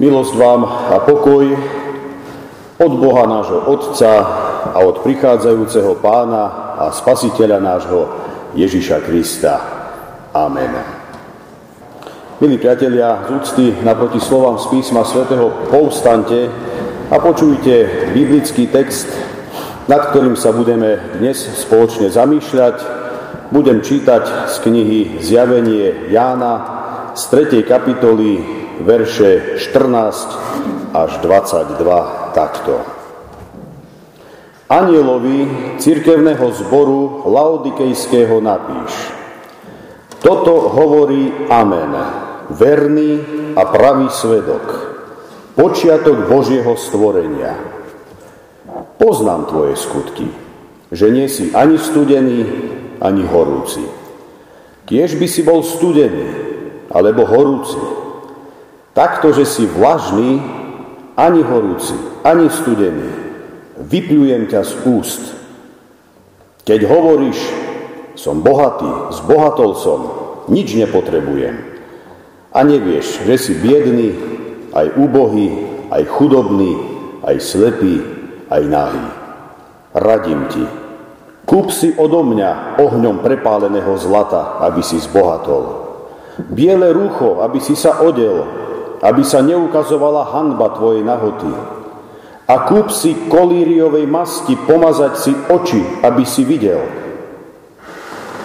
Milosť vám a pokoj od Boha nášho Otca a od prichádzajúceho Pána a Spasiteľa nášho Ježiša Krista. Amen. Milí priatelia, z úcty naproti slovám z písma svätého povstante a počujte biblický text, nad ktorým sa budeme dnes spoločne zamýšľať. Budem čítať z knihy Zjavenie Jána z 3. kapitoly verše 14 až 22 takto. Anielovi cirkevného zboru Laodikejského napíš. Toto hovorí Amen, verný a pravý svedok, počiatok Božieho stvorenia. Poznám tvoje skutky, že nie si ani studený, ani horúci. Kiež by si bol studený, alebo horúci, Takto, že si vlažný, ani horúci, ani studený, vypľujem ťa z úst. Keď hovoríš, som bohatý, zbohatol som, nič nepotrebujem. A nevieš, že si biedný, aj úbohý, aj chudobný, aj slepý, aj nahý. Radím ti, kúp si odo mňa ohňom prepáleného zlata, aby si zbohatol. Biele rúcho, aby si sa odel, aby sa neukazovala hanba tvojej nahoty. A kúp si kolíriovej masti pomazať si oči, aby si videl.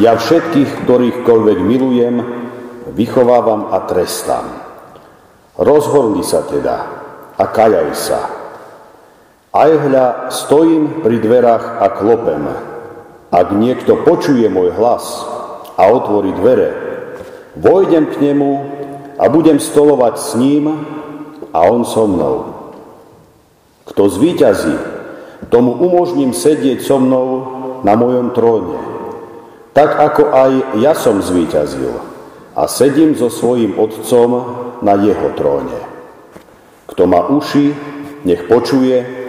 Ja všetkých, ktorýchkoľvek milujem, vychovávam a trestám. Rozhorli sa teda a kajaj sa. Aj hľa stojím pri dverách a klopem. Ak niekto počuje môj hlas a otvorí dvere, vojdem k nemu a budem stolovať s ním a on so mnou. Kto zvíťazí, tomu umožním sedieť so mnou na mojom tróne, tak ako aj ja som zvíťazil a sedím so svojím otcom na jeho tróne. Kto má uši, nech počuje,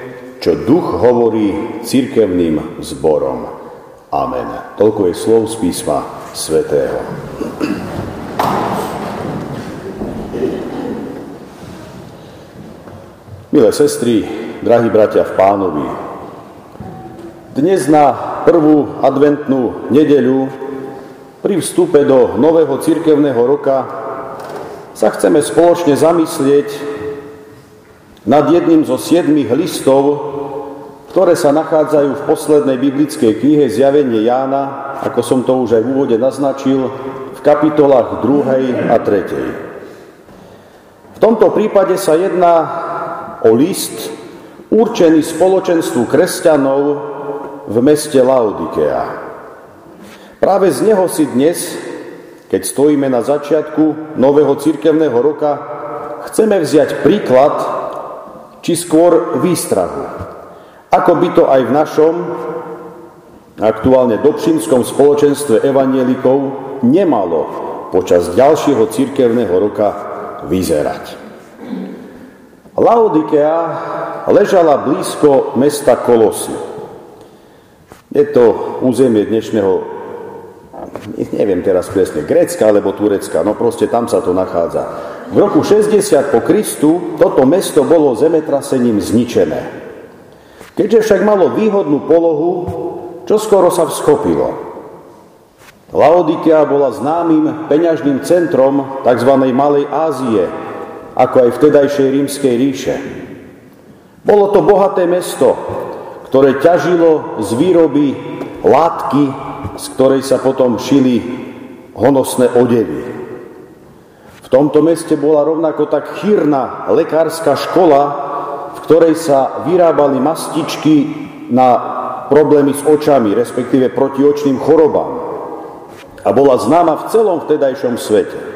čo duch hovorí cirkevným zborom. Amen. Toľko je slov z písma svätého. Milé sestry, drahí bratia v pánovi, dnes na prvú adventnú nedeľu pri vstupe do nového cirkevného roka sa chceme spoločne zamyslieť nad jedným zo siedmých listov, ktoré sa nachádzajú v poslednej biblickej knihe Zjavenie Jána, ako som to už aj v úvode naznačil, v kapitolách 2. a 3. V tomto prípade sa jedná o list určený spoločenstvu kresťanov v meste Laodikea. Práve z neho si dnes, keď stojíme na začiatku nového cirkevného roka, chceme vziať príklad, či skôr výstrahu. Ako by to aj v našom, aktuálne dobšinskom spoločenstve evanielikov nemalo počas ďalšieho cirkevného roka vyzerať. Laodikea ležala blízko mesta Kolosy. Je to územie dnešného, neviem teraz presne, Grécka alebo Turecka, no proste tam sa to nachádza. V roku 60 po Kristu toto mesto bolo zemetrasením zničené. Keďže však malo výhodnú polohu, čo skoro sa vschopilo. Laodikea bola známym peňažným centrom tzv. Malej Ázie, ako aj vtedajšej rímskej ríše. Bolo to bohaté mesto, ktoré ťažilo z výroby látky, z ktorej sa potom šili honosné odevy. V tomto meste bola rovnako tak chýrna lekárska škola, v ktorej sa vyrábali mastičky na problémy s očami, respektíve protiočným chorobám. A bola známa v celom vtedajšom svete.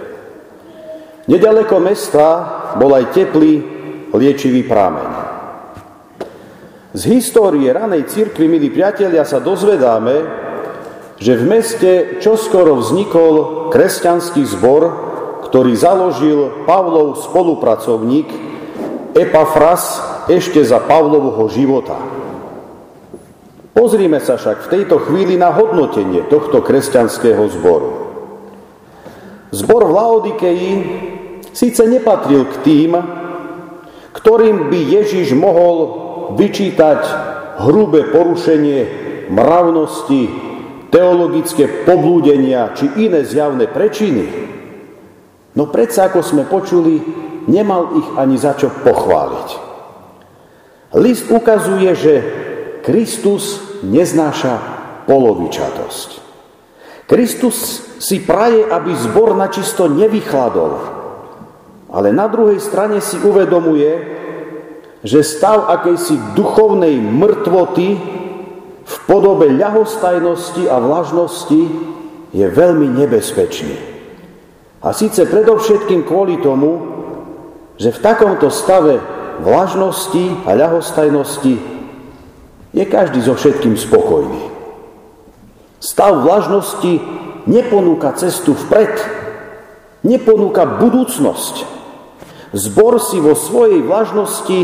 Nedaleko mesta bol aj teplý liečivý prámeň. Z histórie ranej cirkvi, milí priatelia, sa dozvedáme, že v meste čoskoro vznikol kresťanský zbor, ktorý založil Pavlov spolupracovník Epafras ešte za Pavlovho života. Pozrime sa však v tejto chvíli na hodnotenie tohto kresťanského zboru. Zbor v Laodikeji síce nepatril k tým, ktorým by Ježiš mohol vyčítať hrubé porušenie mravnosti, teologické poblúdenia či iné zjavné prečiny. No predsa, ako sme počuli, nemal ich ani za čo pochváliť. List ukazuje, že Kristus neznáša polovičatosť. Kristus si praje, aby zbor načisto nevychladol, ale na druhej strane si uvedomuje, že stav akejsi duchovnej mŕtvoty v podobe ľahostajnosti a vlažnosti je veľmi nebezpečný. A síce predovšetkým kvôli tomu, že v takomto stave vlažnosti a ľahostajnosti je každý so všetkým spokojný. Stav vlažnosti neponúka cestu vpred, neponúka budúcnosť, Zbor si vo svojej vlažnosti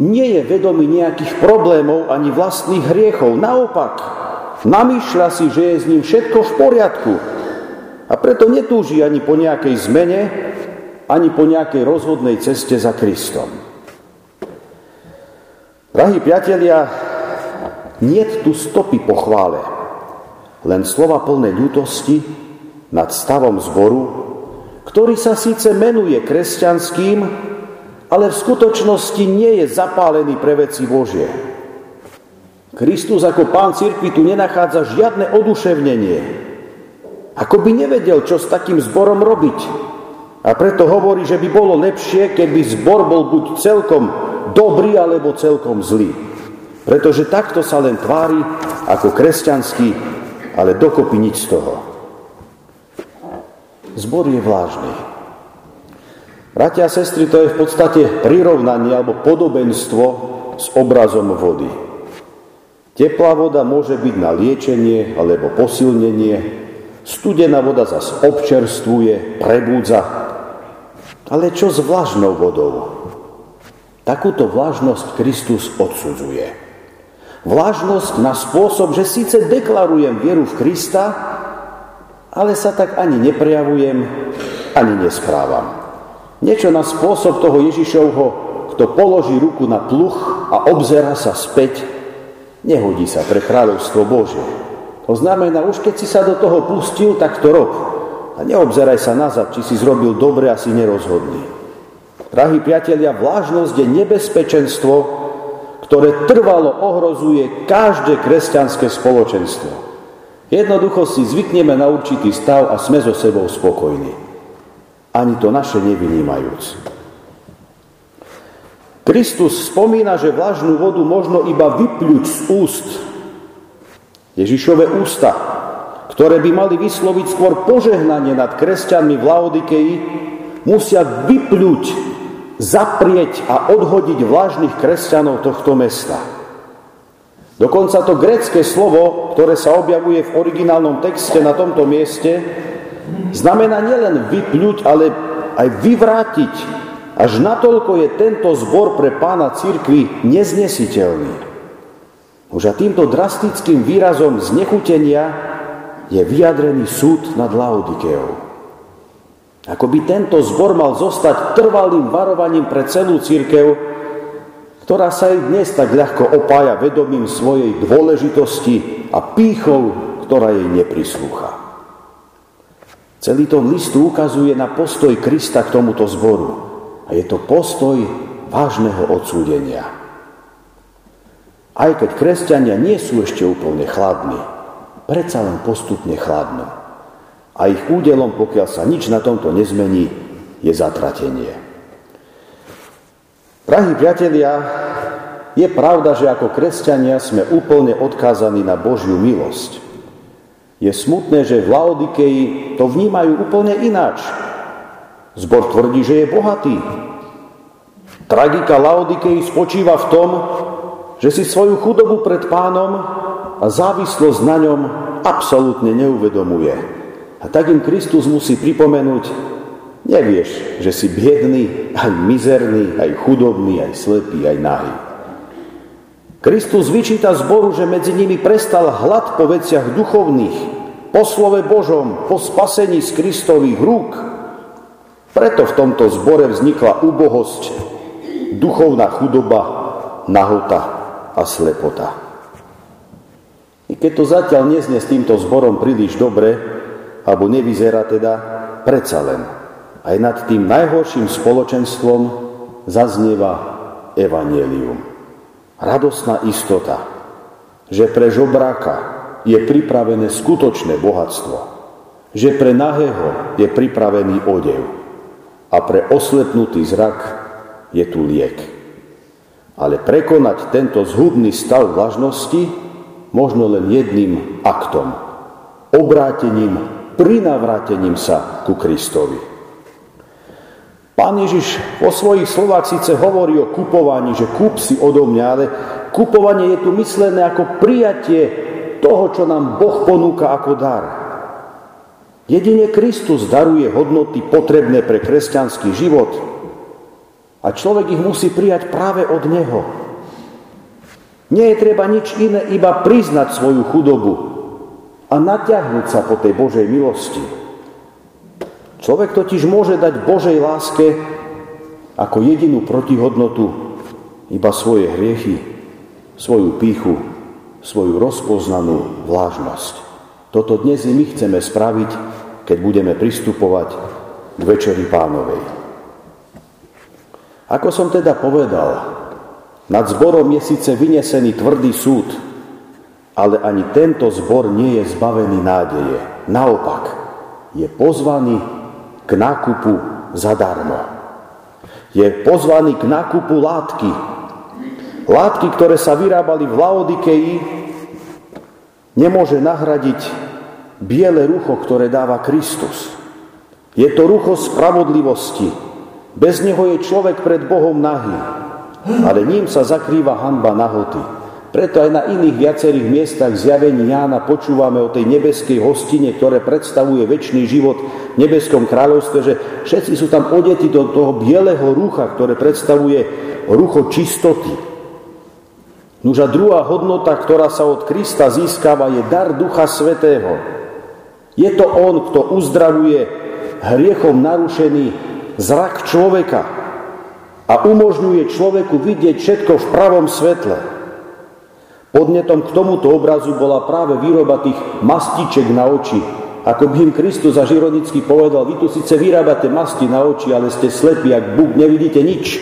nie je vedomý nejakých problémov ani vlastných hriechov. Naopak, namýšľa si, že je s ním všetko v poriadku. A preto netúži ani po nejakej zmene, ani po nejakej rozhodnej ceste za Kristom. Drahí priatelia, nie tu stopy po chvále, len slova plné ľútosti nad stavom zboru, ktorý sa síce menuje kresťanským, ale v skutočnosti nie je zapálený pre veci Božie. Kristus ako pán cirkvi tu nenachádza žiadne oduševnenie. Ako by nevedel, čo s takým zborom robiť. A preto hovorí, že by bolo lepšie, keby zbor bol buď celkom dobrý, alebo celkom zlý. Pretože takto sa len tvári ako kresťanský, ale dokopy nič z toho. Zbor je vlážny. Bratia a sestry, to je v podstate prirovnanie alebo podobenstvo s obrazom vody. Teplá voda môže byť na liečenie alebo posilnenie, studená voda zas občerstvuje, prebúdza. Ale čo s vlažnou vodou? Takúto vlažnosť Kristus odsudzuje. Vlažnosť na spôsob, že síce deklarujem vieru v Krista, ale sa tak ani neprejavujem, ani nesprávam. Niečo na spôsob toho Ježišovho, kto položí ruku na pluch a obzera sa späť, nehodí sa pre kráľovstvo Bože. To znamená, už keď si sa do toho pustil, tak to rob. A neobzeraj sa nazad, či si zrobil dobre a si nerozhodný. Drahí priatelia, vlážnosť je nebezpečenstvo, ktoré trvalo ohrozuje každé kresťanské spoločenstvo. Jednoducho si zvykneme na určitý stav a sme so sebou spokojní. Ani to naše nevynímajúc. Kristus spomína, že vlažnú vodu možno iba vypľuť z úst. Ježišove ústa, ktoré by mali vysloviť skôr požehnanie nad kresťanmi v Laodikeji, musia vypľuť, zaprieť a odhodiť vlažných kresťanov tohto mesta. Dokonca to grecké slovo, ktoré sa objavuje v originálnom texte na tomto mieste, znamená nielen vypľuť, ale aj vyvrátiť. Až natoľko je tento zbor pre pána církvy neznesiteľný. Už a týmto drastickým výrazom znechutenia je vyjadrený súd nad Laodikeou. Ako by tento zbor mal zostať trvalým varovaním pre celú církev, ktorá sa aj dnes tak ľahko opája vedomím svojej dôležitosti a pýchou, ktorá jej neprislúcha. Celý tom listu ukazuje na postoj Krista k tomuto zboru. A je to postoj vážneho odsúdenia. Aj keď kresťania nie sú ešte úplne chladní, predsa len postupne chladnú. A ich údelom, pokiaľ sa nič na tomto nezmení, je zatratenie. Drahí priatelia, je pravda, že ako kresťania sme úplne odkázaní na Božiu milosť. Je smutné, že v Laodikeji to vnímajú úplne ináč. Zbor tvrdí, že je bohatý. Tragika Laodikeji spočíva v tom, že si svoju chudobu pred pánom a závislosť na ňom absolútne neuvedomuje. A tak im Kristus musí pripomenúť, Nevieš, že si biedný, aj mizerný, aj chudobný, aj slepý, aj nahý. Kristus vyčíta zboru, že medzi nimi prestal hlad po veciach duchovných, po slove Božom, po spasení z Kristových rúk. Preto v tomto zbore vznikla úbohosť duchovná chudoba, nahota a slepota. I keď to zatiaľ neznie s týmto zborom príliš dobre, alebo nevyzerá teda, predsa len aj nad tým najhorším spoločenstvom zaznieva evanielium. Radosná istota, že pre žobráka je pripravené skutočné bohatstvo, že pre nahého je pripravený odev a pre oslepnutý zrak je tu liek. Ale prekonať tento zhubný stav vlažnosti možno len jedným aktom. Obrátením, prinavrátením sa ku Kristovi. Pán Ježiš vo svojich slovách síce hovorí o kupovaní, že kúp si odo mňa, ale kupovanie je tu myslené ako prijatie toho, čo nám Boh ponúka ako dar. Jedine Kristus daruje hodnoty potrebné pre kresťanský život a človek ich musí prijať práve od Neho. Nie je treba nič iné, iba priznať svoju chudobu a natiahnuť sa po tej Božej milosti. Človek totiž môže dať Božej láske ako jedinú protihodnotu iba svoje hriechy, svoju píchu, svoju rozpoznanú vlážnosť. Toto dnes i my chceme spraviť, keď budeme pristupovať k Večeri pánovej. Ako som teda povedal, nad zborom je síce vynesený tvrdý súd, ale ani tento zbor nie je zbavený nádeje. Naopak, je pozvaný k nákupu zadarmo. Je pozvaný k nákupu látky. Látky, ktoré sa vyrábali v Laodikeji, nemôže nahradiť biele rucho, ktoré dáva Kristus. Je to rucho spravodlivosti. Bez neho je človek pred Bohom nahý, ale ním sa zakrýva hanba nahoty. Preto aj na iných viacerých miestach zjavení Jána počúvame o tej nebeskej hostine, ktoré predstavuje väčší život v nebeskom kráľovstve, že všetci sú tam odeti do toho bieleho rucha, ktoré predstavuje rucho čistoty. Nuž druhá hodnota, ktorá sa od Krista získava, je dar Ducha Svetého. Je to On, kto uzdravuje hriechom narušený zrak človeka a umožňuje človeku vidieť všetko v pravom svetle. Podnetom k tomuto obrazu bola práve výroba tých mastiček na oči. Ako by im Kristus až ironicky povedal, vy tu síce vyrábate masti na oči, ale ste slepí, ak Búk nevidíte nič.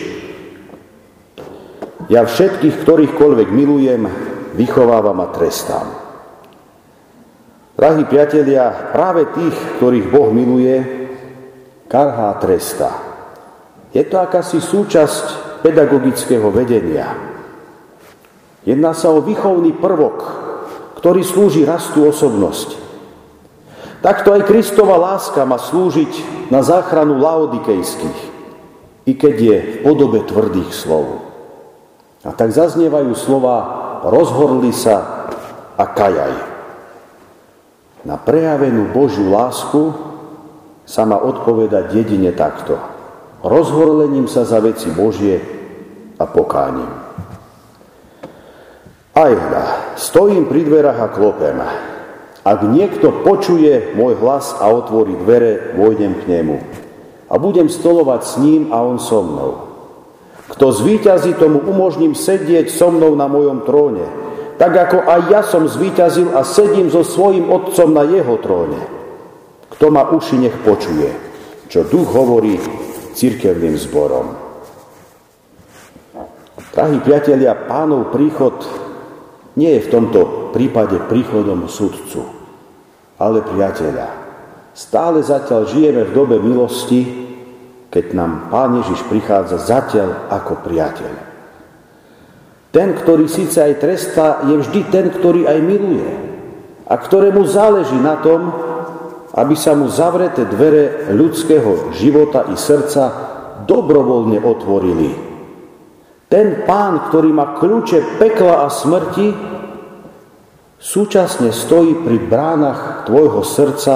Ja všetkých, ktorýchkoľvek milujem, vychovávam a trestám. Drahí priatelia, práve tých, ktorých Boh miluje, karhá tresta. Je to akási súčasť pedagogického vedenia. Jedná sa o výchovný prvok, ktorý slúži rastu osobnosti. Takto aj Kristova láska má slúžiť na záchranu laodikejských, i keď je v podobe tvrdých slov. A tak zaznievajú slova rozhorli sa a kajaj. Na prejavenú Božiu lásku sa má odpovedať jedine takto. Rozhorlením sa za veci Božie a pokáním. Aj hľa, stojím pri dverách a klopem. Ak niekto počuje môj hlas a otvorí dvere, vojdem k nemu. A budem stolovať s ním a on so mnou. Kto zvíťazí, tomu umožním sedieť so mnou na mojom tróne, tak ako aj ja som zvíťazil a sedím so svojim otcom na jeho tróne. Kto ma uši, nech počuje, čo duch hovorí cirkevným zborom. Drahí priatelia, pánov príchod nie je v tomto prípade príchodom sudcu, ale priateľa. Stále zatiaľ žijeme v dobe milosti, keď nám Pán Ježiš prichádza zatiaľ ako priateľ. Ten, ktorý síce aj trestá, je vždy ten, ktorý aj miluje a ktorému záleží na tom, aby sa mu zavreté dvere ľudského života i srdca dobrovoľne otvorili. Ten pán, ktorý má kľúče pekla a smrti, súčasne stojí pri bránach tvojho srdca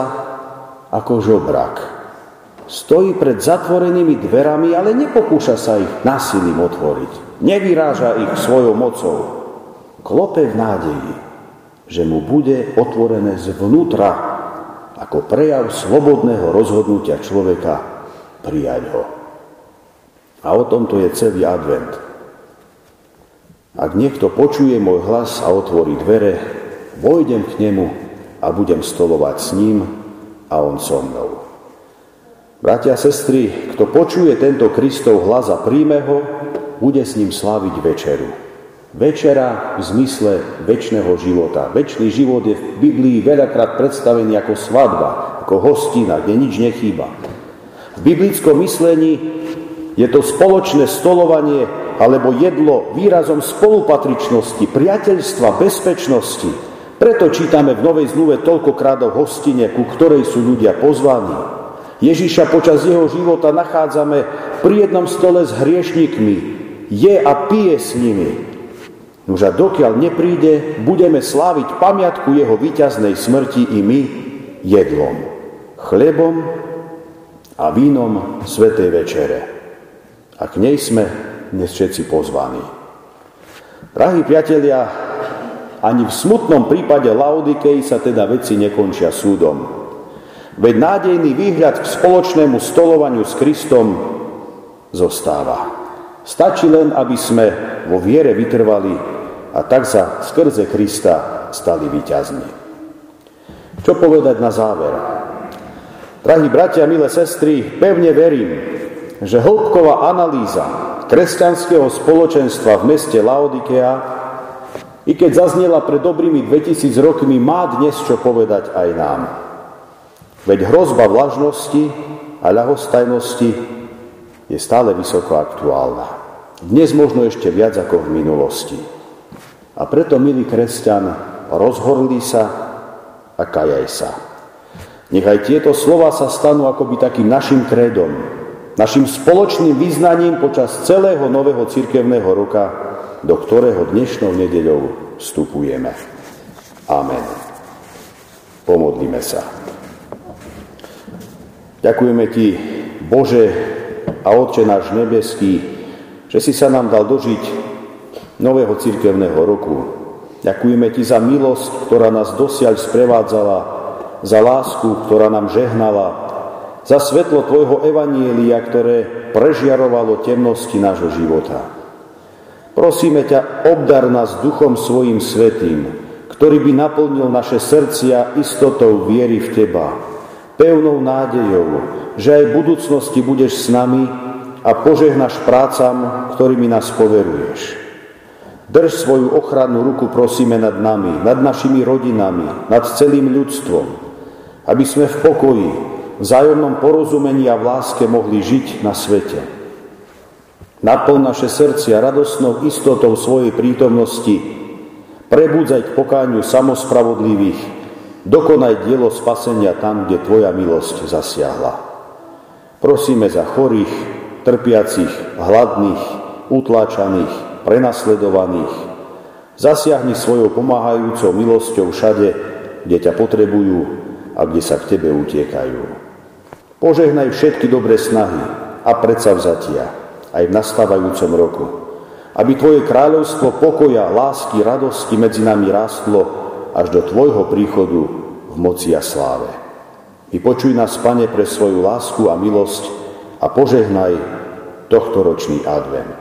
ako žobrak. Stojí pred zatvorenými dverami, ale nepokúša sa ich násilím otvoriť. Nevyráža ich svojou mocou. Klope v nádeji, že mu bude otvorené zvnútra ako prejav slobodného rozhodnutia človeka prijať ho. A o tomto je celý advent. Ak niekto počuje môj hlas a otvorí dvere, vojdem k nemu a budem stolovať s ním a on so mnou. Bratia sestry, kto počuje tento Kristov hlas a príjme ho, bude s ním sláviť večeru. Večera v zmysle väčšného života. Večný život je v Biblii veľakrát predstavený ako svadba, ako hostina, kde nič nechýba. V biblickom myslení je to spoločné stolovanie alebo jedlo výrazom spolupatričnosti, priateľstva, bezpečnosti. Preto čítame v Novej zmluve toľkokrát o hostine, ku ktorej sú ľudia pozvaní. Ježiša počas jeho života nachádzame pri jednom stole s hriešnikmi. Je a pije s nimi. Už a dokiaľ nepríde, budeme sláviť pamiatku jeho víťaznej smrti i my jedlom, chlebom a vínom Svetej Večere. A k nej sme dnes všetci pozvaní. Drahí priatelia, ani v smutnom prípade Laodikei sa teda veci nekončia súdom. Veď nádejný výhľad k spoločnému stolovaniu s Kristom zostáva. Stačí len, aby sme vo viere vytrvali a tak sa skrze Krista stali víťazmi. Čo povedať na záver? Drahí bratia, milé sestry, pevne verím, že hĺbková analýza kresťanského spoločenstva v meste Laodikea, i keď zaznela pred dobrými 2000 rokmi, má dnes čo povedať aj nám. Veď hrozba vlažnosti a ľahostajnosti je stále vysoko aktuálna. Dnes možno ešte viac ako v minulosti. A preto, milý kresťan, rozhorli sa a kajaj sa. Nechaj tieto slova sa stanú akoby takým našim krédom, našim spoločným význaním počas celého nového cirkevného roka, do ktorého dnešnou nedeľou vstupujeme. Amen. Pomodlíme sa. Ďakujeme Ti, Bože a Otče náš nebeský, že si sa nám dal dožiť nového cirkevného roku. Ďakujeme Ti za milosť, ktorá nás dosiaľ sprevádzala, za lásku, ktorá nám žehnala, za svetlo Tvojho evanielia, ktoré prežiarovalo temnosti nášho života. Prosíme ťa, obdar nás duchom svojim svetým, ktorý by naplnil naše srdcia istotou viery v Teba, pevnou nádejou, že aj v budúcnosti budeš s nami a požehnaš prácam, ktorými nás poveruješ. Drž svoju ochrannú ruku, prosíme, nad nami, nad našimi rodinami, nad celým ľudstvom, aby sme v pokoji, vzájomnom porozumení a v láske mohli žiť na svete. Naplň naše srdcia radosnou istotou svojej prítomnosti, prebudzaj k pokáňu samospravodlivých, dokonaj dielo spasenia tam, kde Tvoja milosť zasiahla. Prosíme za chorých, trpiacich, hladných, utláčaných, prenasledovaných. Zasiahni svojou pomáhajúcou milosťou všade, kde ťa potrebujú a kde sa k Tebe utiekajú. Požehnaj všetky dobré snahy a predsavzatia aj v nastávajúcom roku. Aby Tvoje kráľovstvo pokoja, lásky, radosti medzi nami rástlo až do Tvojho príchodu v moci a sláve. Vypočuj nás, Pane, pre svoju lásku a milosť a požehnaj tohto ročný advent.